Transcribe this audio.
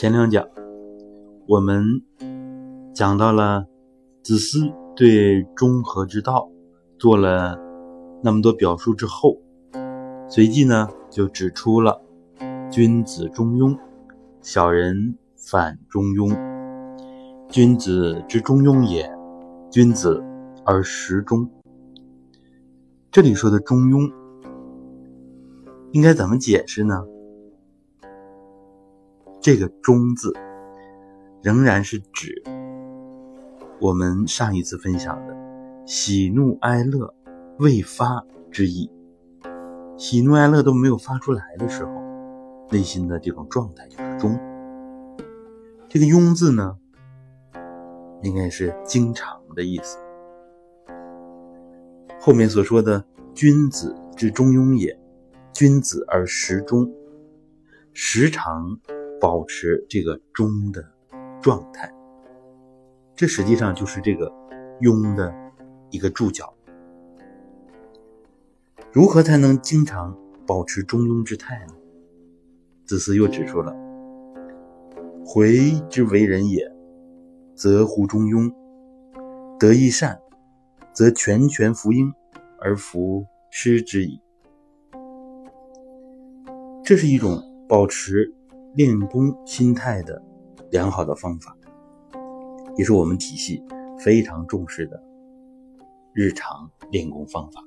前两讲，我们讲到了子思对中和之道做了那么多表述之后，随即呢就指出了君子中庸，小人反中庸。君子之中庸也，君子而时中。这里说的中庸，应该怎么解释呢？这个“中”字，仍然是指我们上一次分享的喜怒哀乐未发之意。喜怒哀乐都没有发出来的时候，内心的这种状态就是中。这个“庸”字呢，应该是经常的意思。后面所说的“君子之中庸也，君子而时中”，时常。保持这个中的状态，这实际上就是这个庸的一个注脚。如何才能经常保持中庸之态呢？子思又指出了：“回之为人也，则乎中庸；得一善，则全权服膺而弗失之矣。”这是一种保持。练功心态的良好的方法，也是我们体系非常重视的日常练功方法。